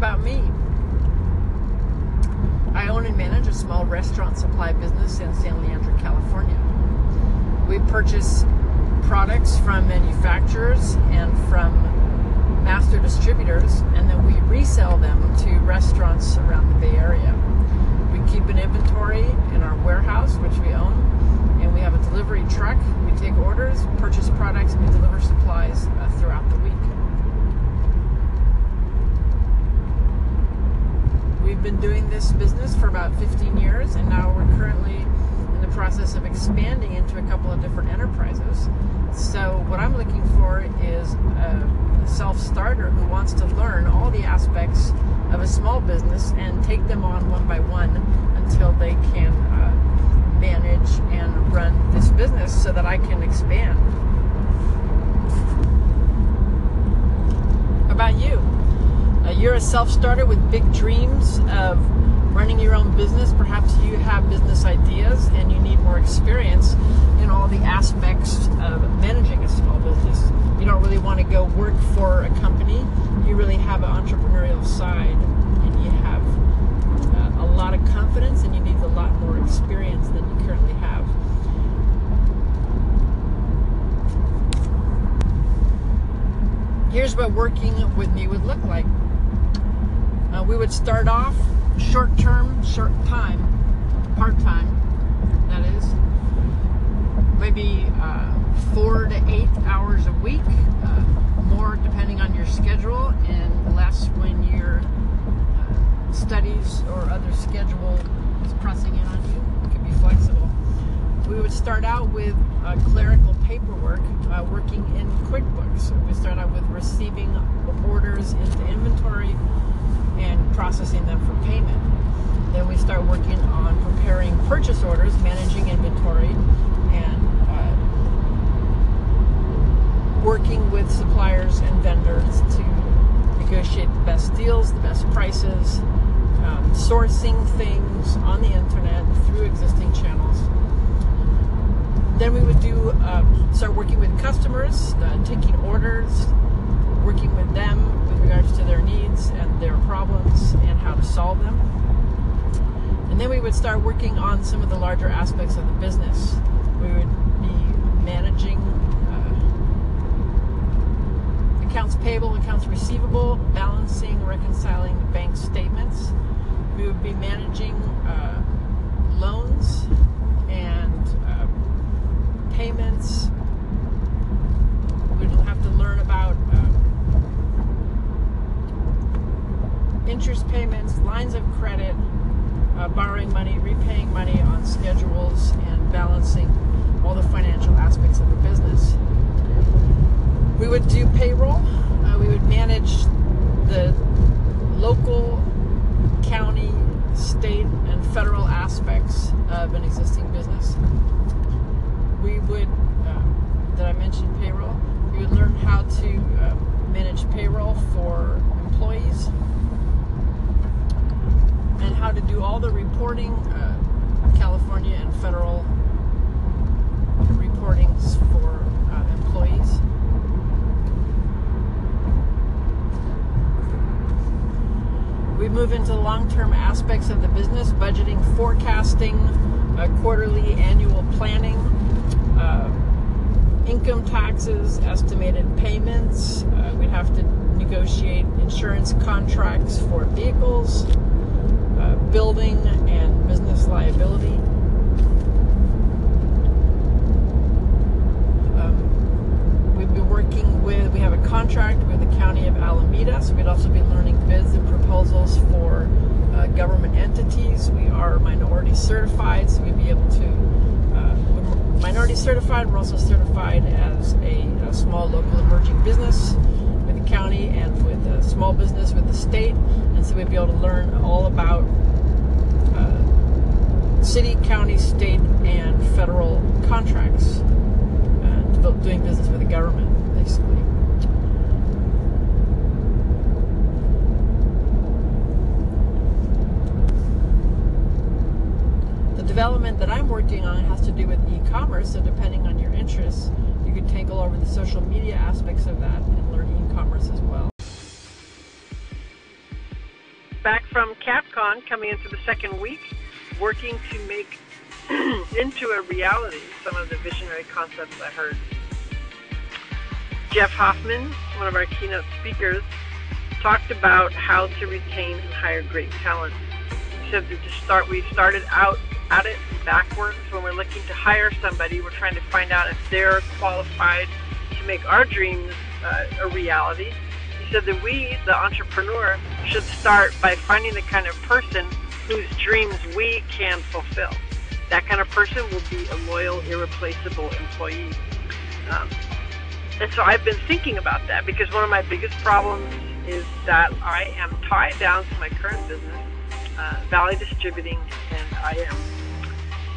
about me. I own and manage a small restaurant supply business in San Leandro, California. We purchase products from manufacturers and from master distributors, and then we resell them to restaurants around the Bay Area. We keep an inventory in our warehouse, which we own, and we have a delivery truck. We take orders, purchase products, and we deliver supplies uh, throughout the week. We've been doing this business for about 15 years, and now we're currently in the process of expanding into a couple of different enterprises. So, what I'm looking for is a self starter who wants to learn all the aspects of a small business and take them on one by one until they can uh, manage and run this business so that I can expand. About you? Uh, you're a self starter with big dreams of running your own business. Perhaps you have business ideas and you need more experience in all the aspects of managing a small business. You don't really want to go work for a company. You really have an entrepreneurial side and you have uh, a lot of confidence and you need a lot more experience than you currently have. Here's what working with me would look like. Uh, we would start off short term, short time, part time, that is. Maybe uh, four to eight hours a week, uh, more depending on your schedule, and less when your uh, studies or other schedule is pressing in on you. It can be flexible. We would start out with uh, clerical paperwork, uh, working in QuickBooks. We start out with receiving orders into inventory and processing them for payment. Then we start working on preparing purchase orders, managing inventory, and uh, working with suppliers and vendors to negotiate the best deals, the best prices, um, sourcing things on the internet through existing channels. Then we would do uh, start working with customers, uh, taking orders, working with them regards to their needs and their problems and how to solve them. And then we would start working on some of the larger aspects of the business. We would be managing uh, accounts payable, accounts receivable, balancing, reconciling bank statements. We would be managing uh, loans and uh, payments. We'd have to learn about interest payments, lines of credit, uh, borrowing money, repaying money on schedules, and balancing all the financial aspects of the business. We would do payroll. Uh, we would manage the local, county, state, and federal aspects of an existing business. We would, uh, did I mention payroll? We would learn how to uh, manage payroll for employees and how to do all the reporting, uh, California and federal reportings for uh, employees. We move into long-term aspects of the business, budgeting, forecasting, uh, quarterly, annual planning, uh, income taxes, estimated payments. Uh, we'd have to negotiate insurance contracts for vehicles uh, building and business liability. Um, we've been working with, we have a contract with the County of Alameda, so we'd also be learning bids and proposals for uh, government entities. We are minority certified, so we'd be able to, uh, minority certified, we're also certified as a, a small local emerging business with the county and with a small business with the state, and so we'd be able to learn all about uh, city, county, state, and federal contracts, and doing business with the government, basically. The development that I'm working on has to do with e-commerce, so depending on your interests, you could all over the social media aspects of that and learn e-commerce as well. back from CapCon, coming into the second week, working to make into a reality some of the visionary concepts I heard. Jeff Hoffman, one of our keynote speakers, talked about how to retain and hire great talent. That to start, we started out at it backwards. When we're looking to hire somebody, we're trying to find out if they're qualified to make our dreams uh, a reality. He said that we, the entrepreneur, should start by finding the kind of person whose dreams we can fulfill. That kind of person will be a loyal, irreplaceable employee. Um, and so I've been thinking about that because one of my biggest problems is that I am tied down to my current business, uh, Valley Distributing, and I am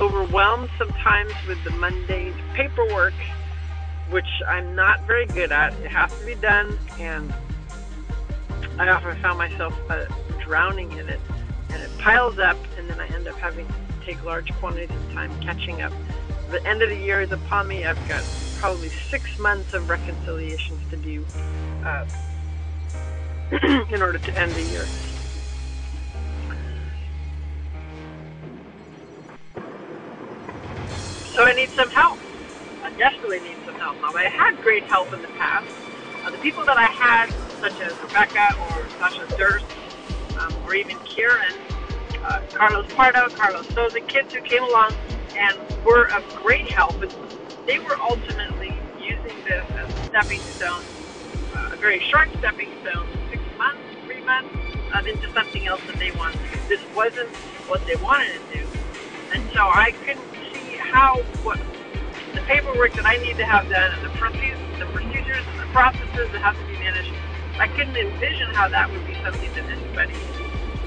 overwhelmed sometimes with the mundane paperwork, which I'm not very good at. It has to be done, and I often found myself uh, drowning in it, and it piles up, and then I end up having to take large quantities of time catching up. The end of the year is upon me. I've got probably six months of reconciliations to do uh, in order to end the year. So I need some help. I desperately need some help. Now, I had great help in the past. Uh, the people that I had, such as Rebecca or Sasha Durst, um, or even Kieran, uh, Carlos Pardo, Carlos Souza, kids who came along and were of great help. But they were ultimately using this as a stepping stone, uh, a very short stepping stone, six months, three months, uh, into something else that they wanted. This wasn't what they wanted to do. And so I couldn't how what the paperwork that I need to have done and the procedures, the procedures and the processes that have to be managed, I couldn't envision how that would be something that anybody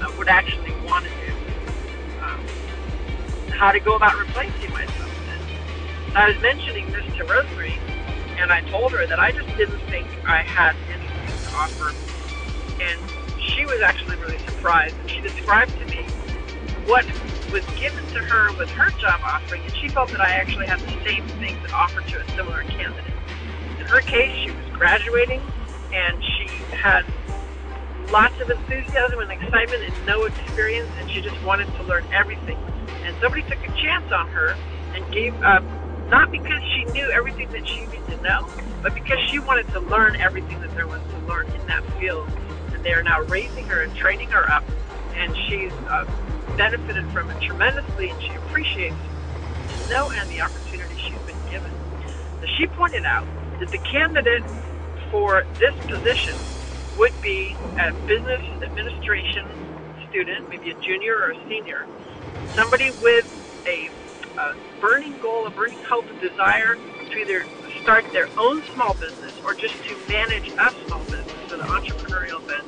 uh, would actually want to do. Um, how to go about replacing myself. And I was mentioning this to Rosemary, and I told her that I just didn't think I had anything to offer. And she was actually really surprised. And she described to me what was given to her with her job offering, and she felt that I actually had the same thing to offer to a similar candidate. In her case, she was graduating, and she had lots of enthusiasm and excitement and no experience, and she just wanted to learn everything. And somebody took a chance on her and gave up, not because she knew everything that she needed to know, but because she wanted to learn everything that there was to learn in that field. And they are now raising her and training her up, and she's uh, benefited from it tremendously, and she appreciates to no end the opportunity she's been given. So she pointed out that the candidate for this position would be a business administration student, maybe a junior or a senior, somebody with a, a burning goal, a burning hope, a desire to either start their own small business or just to manage a small business, the entrepreneurial bent,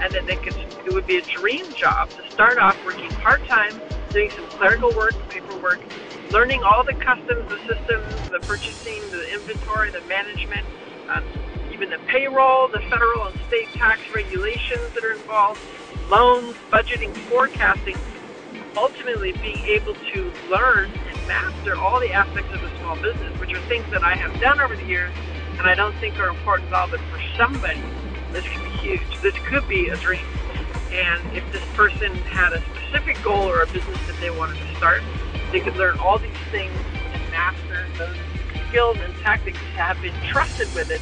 and that they could, it would be a dream job to start off working part time, doing some clerical work, paperwork, learning all the customs, the systems, the purchasing, the inventory, the management. Um, even the payroll, the federal and state tax regulations that are involved, loans, budgeting, forecasting, ultimately being able to learn and master all the aspects of a small business, which are things that I have done over the years and I don't think are important at all, but for somebody, this could be huge. This could be a dream. And if this person had a specific goal or a business that they wanted to start, they could learn all these things and master those skills and tactics have been trusted with it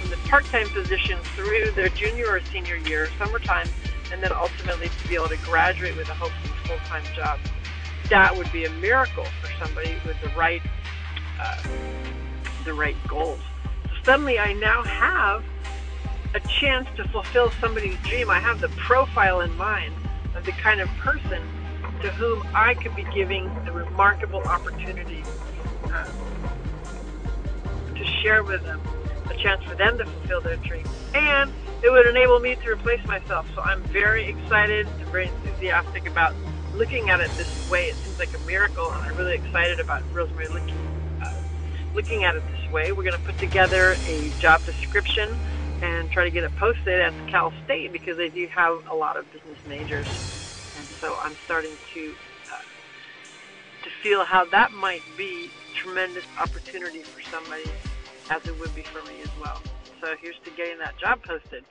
from the part-time position through their junior or senior year, summertime, and then ultimately to be able to graduate with a hopefully full-time job. That would be a miracle for somebody with the right uh, the right goals. So suddenly, I now have a chance to fulfill somebody's dream. I have the profile in mind of the kind of person to whom I could be giving the remarkable opportunity uh, to share with them a chance for them to fulfill their dream. And it would enable me to replace myself. So I'm very excited and very enthusiastic about looking at it this way. It seems like a miracle, and I'm really excited about Rosemary looking, uh, looking at it this way. We're going to put together a job description and try to get it posted at Cal State because they do have a lot of business majors. And so I'm starting to uh, to feel how that might be tremendous opportunity for somebody as it would be for me as well. So here's to getting that job posted.